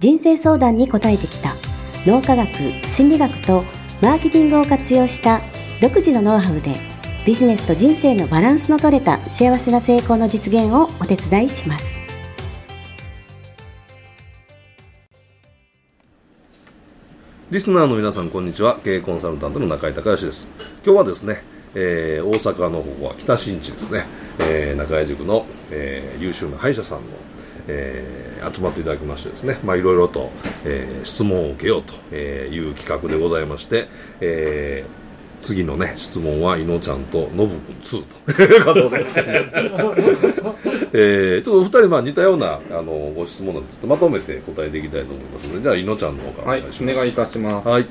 人生相談に応えてきた。脳科学心理学とマーケティングを活用した独自のノウハウでビジネスと人生のバランスの取れた幸せな成功の実現をお手伝いします。リスナーの皆さんこんにちは。経営コンサルタントの中井隆義です。今日はですね、えー、大阪の方は北新地ですね、えー、中井塾の、えー、優秀な歯医者さんの、えー、集まっていただきましてですねまあいろいろと、えー、質問を受けようという企画でございまして、えー次のね質問はいのちゃんとのぶくん2ということで。えー、ちょっと2人まあ似たようなあのご質問なんですけどまとめて答えていきたいと思いますのでじゃあいのちゃんの方からお願いします、はい、お願いいたします、はい、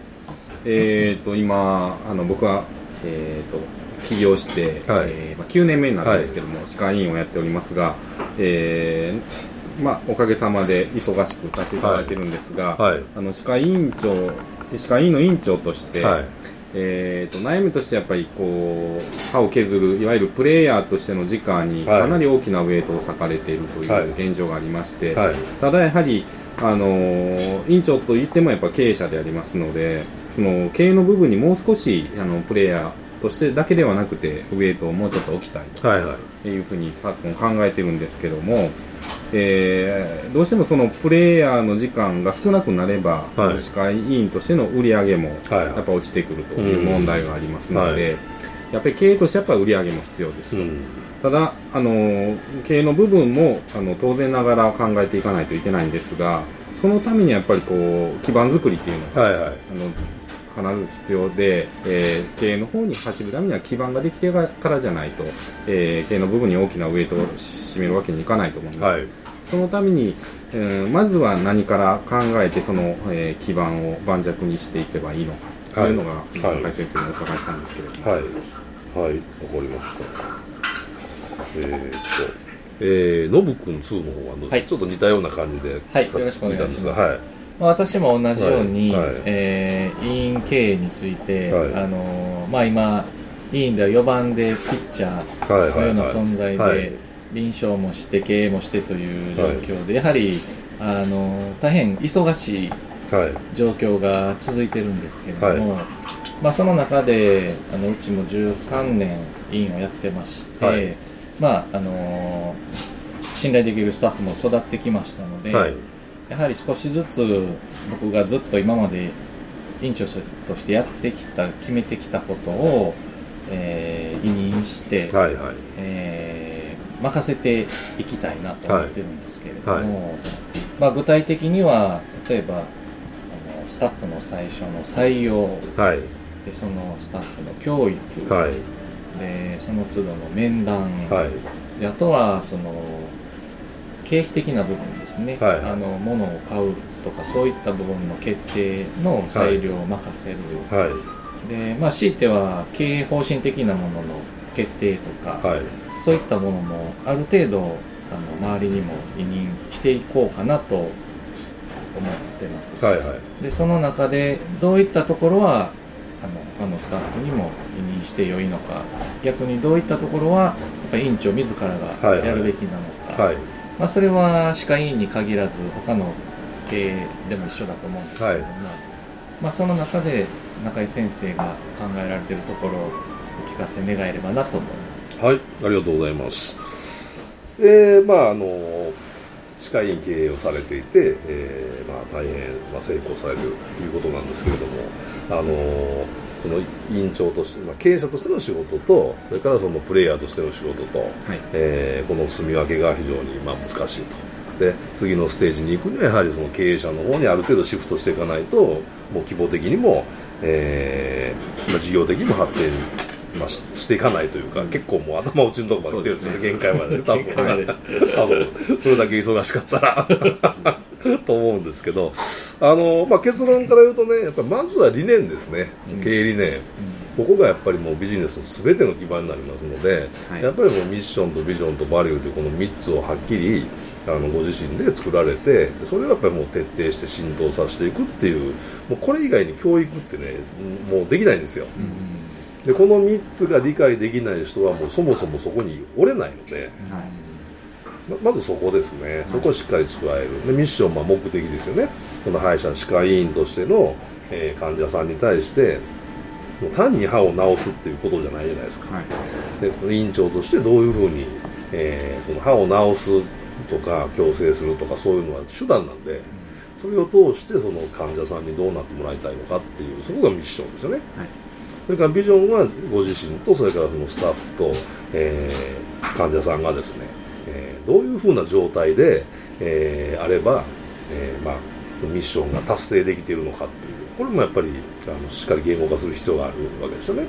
えっ、ー、と今あの僕はえっ、ー、と起業して、はい、えー、まあ、9年目になるんですけども、はい、歯科医院をやっておりますが、えーまあ、おかげさまで忙しくさせていただいてるんですが、はい、あの歯科医院長歯科医院の院長として、はい。えーと、悩みとしてやっぱりこう歯を削るいわゆるプレイヤーとしての時間にかなり大きなウェイトを割かれているという現状がありまして、ただやはりあの院長といってもやっぱ経営者でありますのでその経営の部分にもう少しあのプレイヤーとしてだけではなくてウェイトをもうちょっと置きたいというふうに昨今考えてるんですけども、えー、どうしてもそのプレイヤーの時間が少なくなれば、はい、歯科医院としての売り上げもやっぱ落ちてくるという問題がありますので、やっぱり経営としてやっぱ売り上げも必要です、うん、ただあの経営の部分もあの当然ながら考えていかないといけないんですがそのためにやっぱりこう基盤作りっていうのが、はいはい、あの必ず必要で、えー、経営の方に走るためには基盤ができてからじゃないと、えー、経営の部分に大きなウエイトを占めるわけにいかないと思います、はい、そのために、えー、まずは何から考えてその、えー、基盤を盤石にしていけばいいのか。とい。うのが、はい、先生にお伺いしたんですけれども。はい。はい。わ、かりました。えー、っとえー、ノブ君2の方は、はい、ちょっと似たような感じで、はい、よろしくお願いします。はい私も同じように、はいはい、えー、委員経営について、はい、あのまあ、今委員では4番でピッチャーのような存在で、臨床もして経営もしてという状況で、やはりあの大変忙しい状況が続いてるんですけれども、まあ、その中であのうちも13年委員をやってまして、まああの信頼できるスタッフも育ってきましたので、やはり少しずつ僕がずっと今まで院長としてやってきた決めてきたことを、えー、委任して、はいはい、えー、任せていきたいなと思ってるんですけれども、はい。はい、まあ、具体的には例えばあのスタッフの最初の採用、はい、でそのスタッフの教育、でその都度の面談、であとはその経費的な部分ですね、はい、あの物を買うとかそういった部分の決定の裁量を任せる、はい、でまあ、強いては経営方針的なものの決定とか、はい、そういったものもある程度あの周りにも委任していこうかなと思ってます、はいはい、でその中でどういったところはあの他のスタッフにも委任してよいのか。逆にどういったところはやっぱ委員長自らがやるべきなのか、はいはいまあ、それは歯科医院に限らず他の経営でも一緒だと思うんですけれども、はい、まあ、その中で中井先生が考えられているところをお聞かせ願えればなと思います。はいありがとうございます。えー、まああの歯科医院経営をされていて、えーまあ、大変、まあ、成功されているということなんですけれどもあのその委員長として、まあ、経営者としての仕事とそれからそのプレイヤーとしての仕事と、はい、えー、この住み分けが非常にまあ難しいと。で次のステージに行くにはやはりその経営者の方にある程度シフトしていかないともう規模的にも、えーまあ、事業的にも発展まあ、ししていかないというか結構もう頭打ちのところまでてるんですよね限界まで多分。多分。それだけ忙しかったら と思うんですけどあの、まあ、結論から言うとねやっぱまずは理念ですね、経営理念、ここがやっぱりもうビジネスの全ての基盤になりますので、はい、やっぱりもうミッションとビジョンとバリューというこの3つをはっきりあのご自身で作られてそれをやっぱりもう徹底して浸透させていくっていうもうこれ以外に教育ってねもうできないんですよ、うん、でこの3つが理解できない人はもうそもそもそこに折れないので、はいまずそこですね、そこをしっかり作られる、でミッションは目的ですよね、この歯医者歯科医院としての、えー、患者さんに対して、単に歯を治すっていうことじゃないじゃないですか、はい、で院長としてどういうふうに、えー、その歯を治すとか矯正するとかそういうのは手段なんでそれを通してその患者さんにどうなってもらいたいのかっていうそこがミッションですよね、はい、それからビジョンはご自身とそれからそのスタッフと、えー、患者さんがですね、えー、どういうふうな状態で、えー、あれば、えー、まあミッションが達成できているのかっていう。これもやっぱりあのしっかり言語化する必要があるわけですよね、は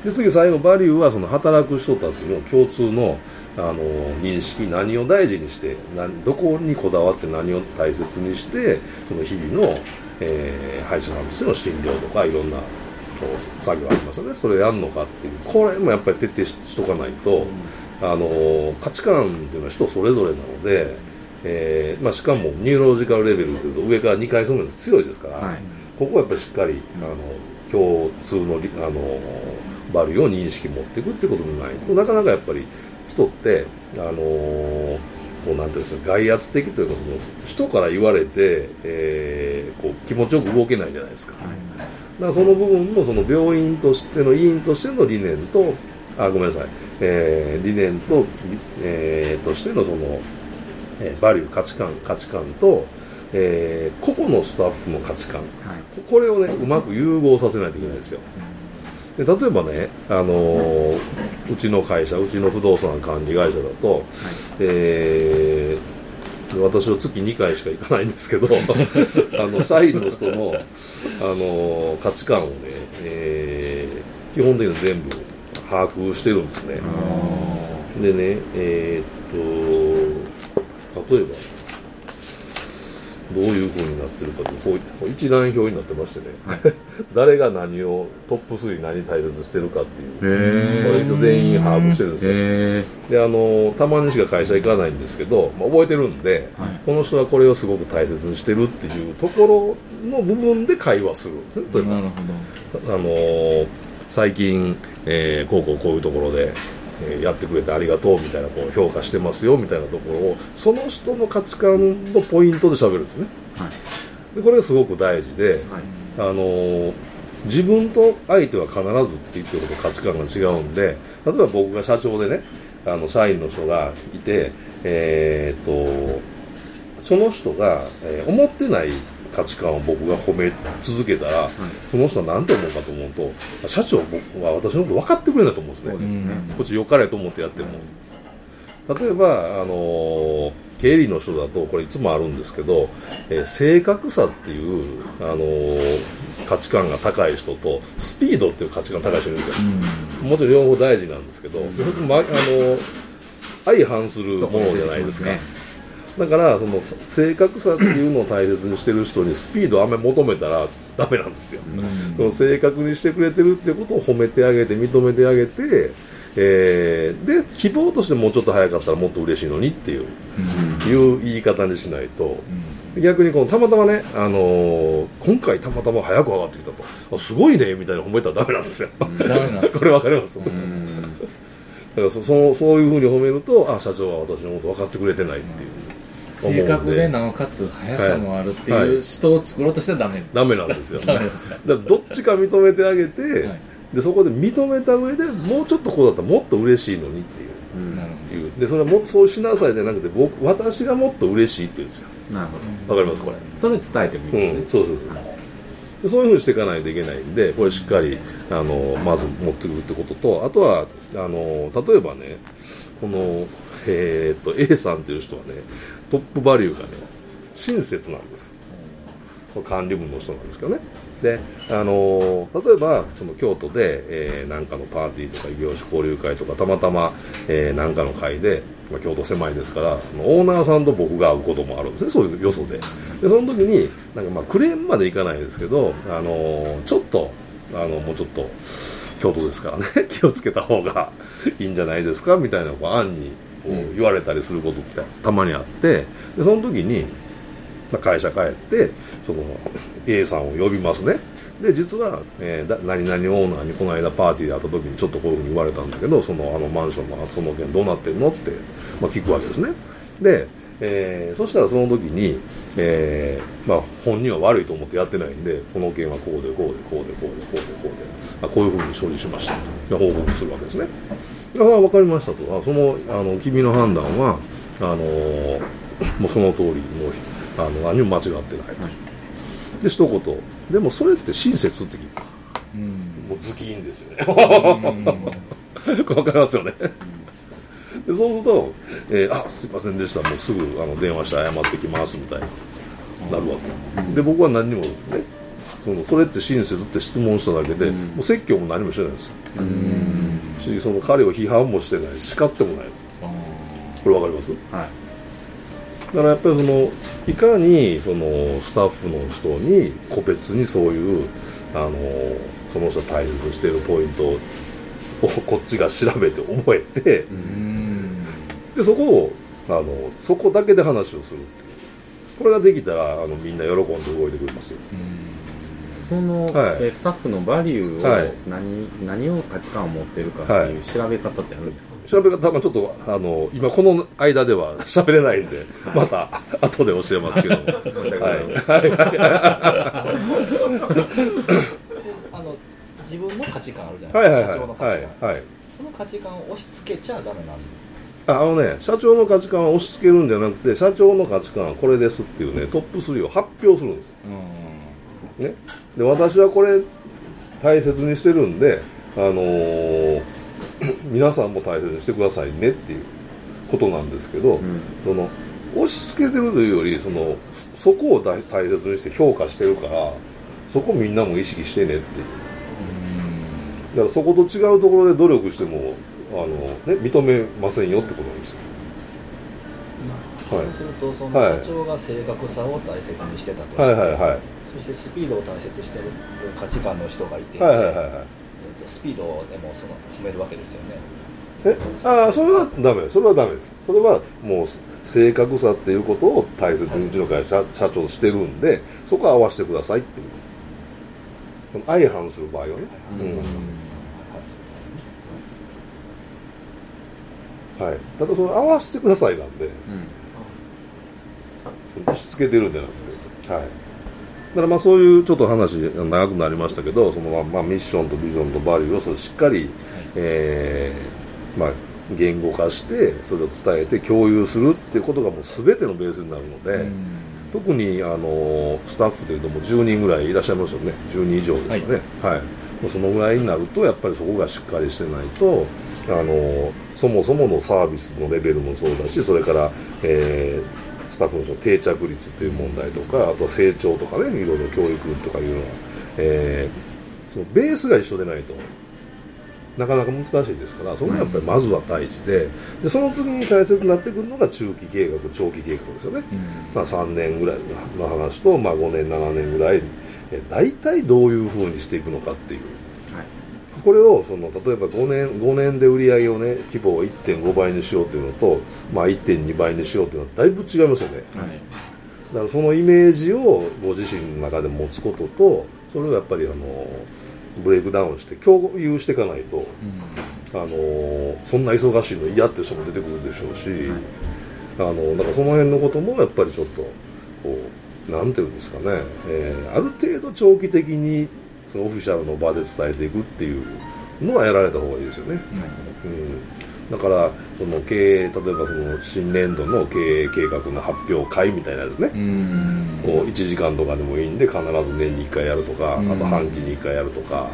い、で次最後バリューはその働く人たちの共通のあの認識何を大事にして何どこにこだわって何を大切にしてその日々の、えー、歯医者さんとしての診療とかいろんな作業ありますよね。それやるのかっていう。これもやっぱり徹底しとかないと、あの価値観っていうのは人それぞれなので、えーまあ、しかもニューロジカルレベルというと上から2回その強いですから、はい、ここはやっぱりしっかりあの共通のあのバリューを認識持っていくってことにないとなかなかやっぱり人ってあのー、こうなんていうんですか外圧的というかその人から言われて、えー、こう気持ちよく動けないじゃないですか、はい、だからその部分もその病院としての医院としての理念とあごめんなさい、えー、理念と、えー、としてのその、えー、バリュー価値観価値観と、えー、個々のスタッフの価値観、はい、これをねうまく融合させないといけないんですよ、で例えばね、あのー、うちの会社うちの不動産管理会社だと、はい、えー、私は月2回しか行かないんですけど あの社員の人の、あのー、価値観をね、えー、基本的に全部把握してるんですね。でねえー、っと例えばどういうふうになってるかってこう一覧表になってましてね、はい、誰が何をトップ3何大切してるかっていう。割と全員把握してるんですよ。であのたまにしか会社行かないんですけど、まあ、覚えてるんで、はい、この人はこれをすごく大切にしてるっていうところの部分で会話する例えばあの最近、えー、こうこうこういうところでえやってくれてありがとうみたいなこう評価してますよみたいなところをその人の価値観のポイントで喋るんですね、はい、でこれがすごく大事で、はい、あの自分と相手は必ずって言ってること価値観が違うんで例えば僕が社長でねあの社員の人がいてえー、っとその人が、えー、思ってない価値観を僕が褒め続けたら、はい、その人は何て思うかと思うと社長僕は私のこと分かってくれないと思うんですね、ね、こっちよかれと思ってやっても、例えばあのー、経理の人だとこれいつもあるんですけど、えー、正確さっていう、あのー、価値観が高い人とスピードっていう価値観が高い人いるんですよ、うん、もちろん両方大事なんですけど、うん、まあの相反するものじゃないですか、だからその正確さっていうのを大切にしてる人にスピードをあんまり求めたらダメなんですよ、うん、正確にしてくれてるってことを褒めてあげて認めてあげて、えー、で希望としてもうちょっと早かったらもっと嬉しいのにっていう,、いう言い方にしないと、逆にこのたまたまね、あのー、今回たまたま早く上がってきたと。すごいねみたいな褒めたらダメなんですよ、これ分かります、だからそそそういうふうに褒めるとあ社長は私のこと分かってくれてないっていう。正確で。なおかつ速さもあるっていう人を作ろうとしてはダメ、ダメなんですよ、ね、だからどっちか認めてあげて、はい、でそこで認めた上でもうちょっとこうだったらもっと嬉しいのにっていう。うん、いうでそれはもそうしなさいじゃなくて僕私がもっと嬉しいって言うんですよ。なるほどわかりますこれ。それ伝えてもいいですね、うん、そうそう。でそういうふうにしていかないといけないんでこれしっかりあのまず持ってくるってこととあとはあの例えばねこの、えー、っと A さんっていう人はねトップバリューがね親切なんです管理部の人なんですけどね。であの例えばその京都で、えー、なんかのパーティーとか異業種交流会とかたまたま、えー、なんかの会で、まあ、京都狭いですからオーナーさんと僕が会うこともあるんですね。そういうよそで。でその時になんかまあクレームまでいかないですけど、あのちょっとあのもうちょっと京都ですからね。気をつけた方がいいんじゃないですか？みたいなこう案にこう言われたりすることってたまにあってでその時に会社帰ってその A さんを呼びますね。で実は、えー、何々オーナーにこの間パーティーで会った時にちょっとこういうふうに言われたんだけどそのあのマンションのその件どうなってるのって、まあ、聞くわけですね。で、えー、そしたらその時に、えーまあ、本人は悪いと思ってやってないんでこの件はこうでこうでこうでこうでこうでこうで、まあ、こういうふうに処理しましたと。報告するわけですね。ああ分かりましたと。あそのあの君の判断はあのもうその通りのあの何も間違ってないと、で一言。でもそれって親切って聞いた、うん、もう頭巾ですよね。わかりますよね。でそうすると、えー、あすいませんでした。もうすぐあの電話して謝ってきますみたいななるわけ。で僕は何にもねそのそれって親切って質問しただけで、うん、もう説教も何もしてないんですよしその彼を批判もしてない叱ってもない。これ分かります、はい。だからやっぱりそのいかにそのスタッフの人に個別にそういうあのその人が大切しているポイントをこっちが調べて覚えてでそこをあのそこだけで話をするこれができたらあのみんな喜んで動いてくれますよ。その、はい、スタッフのバリューを何はい、何を価値観を持ってるかっていう調べ方ってあるんですか、はい、調べ方はちょっとあの今この間では 喋れないんで、また後で教えますけども。あの自分の価値観あるじゃない。ですか、はい。はい。はい、社長の価値観、はい。その価値観を押し付けちゃダメなんであのね、社長の価値観を押し付けるんじゃなくて社長の価値観はこれですってい。うねトップ3を発表するんですよ、ね、で私はこれ大切にしてるんで、あのー、皆さんも大切にしてくださいねっていうことなんですけど、うん、その押し付けてるというよりそのそこを大切にして評価してるからそこみんなも意識してねっていう、だからそこと違うところで努力してもあの、ね、認めませんよってことなんですよ。そうするとその社長が正確さを大切にしてたとして、はいはいはいそしてスピードを大切してる価値観の人がいて、はいはいはいはい、えーと、スピードでもその褒めるわけですよね。えああそれはダメ。それはダメです。それはもう正確さっていうことを大切にうちの会社社長してるんでそこは合わせてくださいっていう。その相反する場合はね、うん、はい、ただその合わせてくださいなんで、うん、押し付けてるんじゃなくてはい。だからまあそういうちょっと話長くなりましたけどそのまあミッションとビジョンとバリューをそれしっかり、えーまあ、言語化してそれを伝えて共有するっていうことがもう全てのベースになるので、特にあのスタッフでいうともう10人ぐらいいらっしゃいますよね。10人以上ですよね、はい、はい、そのぐらいになるとやっぱりそこがしっかりしてないとあのそもそものサービスのレベルもそうだしそれから、えースタッフの定着率っていう問題とかあとは成長とかねいろいろ教育とかいうのは、えー、そのベースが一緒でないとなかなか難しいですからそれがやっぱりまずは大事ででその次に大切になってくるのが中期計画長期計画ですよね、まあ、3年ぐらいの話と、まあ、5年7年ぐらい大体どういうふうにしていくのかっていうこれをその例えば5年 ,5 年で売り上げをね規模を1.5倍にしようというのと、まあ、1.2倍にしようというのはだいぶ違いますよね、はい、だからそのイメージをご自身の中で持つこととそれをやっぱりあのブレイクダウンして共有していかないと、うん、あのそんな忙しいの嫌って人も出てくるでしょうし、はい、あのだからその辺のこともやっぱりちょっとこうなんていうんですかね、えー、ある程度長期的にそのオフィシャルの場で伝えていくっていうのはやられた方がいいですよね、うん、だからその経営例えばその新年度の経営計画の発表会みたいなやつね。を1時間とかでもいいんで必ず年に1回やるとかあと半期に1回やるとか。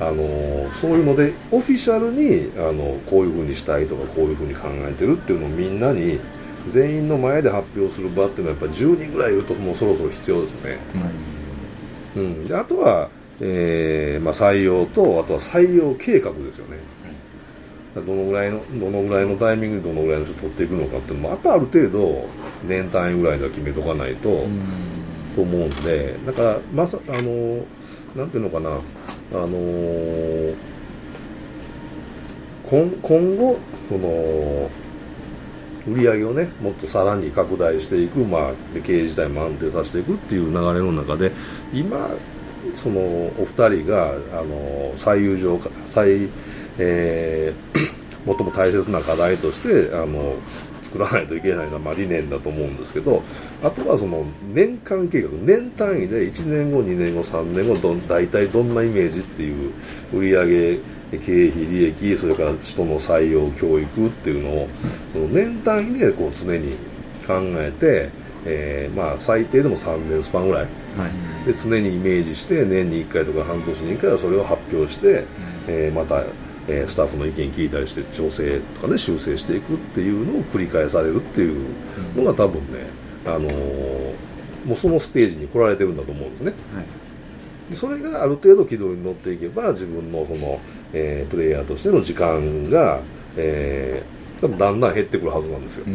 あのそういうのでオフィシャルにあのこういうふうにしたいとかこういうふうに考えてるっていうのをみんなに全員の前で発表する場っていうのはやっぱ10人ぐらいいるともうそろそろ必要ですね、うん、であとは、えーまあ、採用とあとは採用計画ですよね、どのぐらいのどのぐらいのタイミングでどのぐらいの人取っていくのかっていうのもあとある程度年単位ぐらいでは決めとかないと、と思うんでだからまさあのなんていうのかなあのー、今今後その売り上げをねもっとさらに拡大していく、まあ、で経営自体も安定させていくっていう流れの中で今そのお二人があの最優上最、えー、最も大切な課題としてあの作らないといけないのは、まあ、理念だと思うんですけどあとはその年間計画年単位で1年後2年後3年後ど大体どんなイメージっていう売上経費利益それから人の採用教育っていうのをその年単位でこう常に考えて、えー、まあ最低でも3年スパンぐらい、はい、で常にイメージして年に1回とか半年に1回はそれを発表して、えー、またえー、スタッフの意見聞いたりして調整とかね修正していくっていうのを繰り返されるっていうのが多分ね、あのー、もうそのステージに来られてるんだと思うんですね、はい、それがある程度軌道に乗っていけば自分のその、えー、プレイヤーとしての時間が、えー、多分だんだん減ってくるはずなんですよ、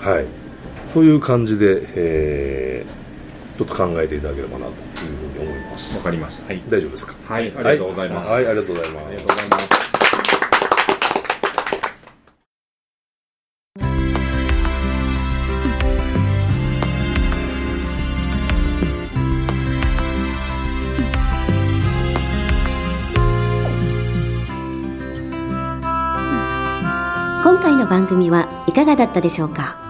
はい。という感じで、えー、ちょっと考えていただければなというふうに思います。わかりました、はい、大丈夫ですか？はいありがとうございます、はい、ありがとうございますありがとうございます。今回の番組はいかがだったでしょうか？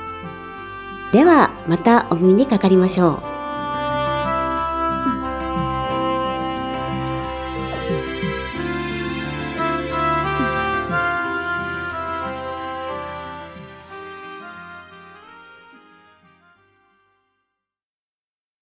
では、またお耳にかかりましょう。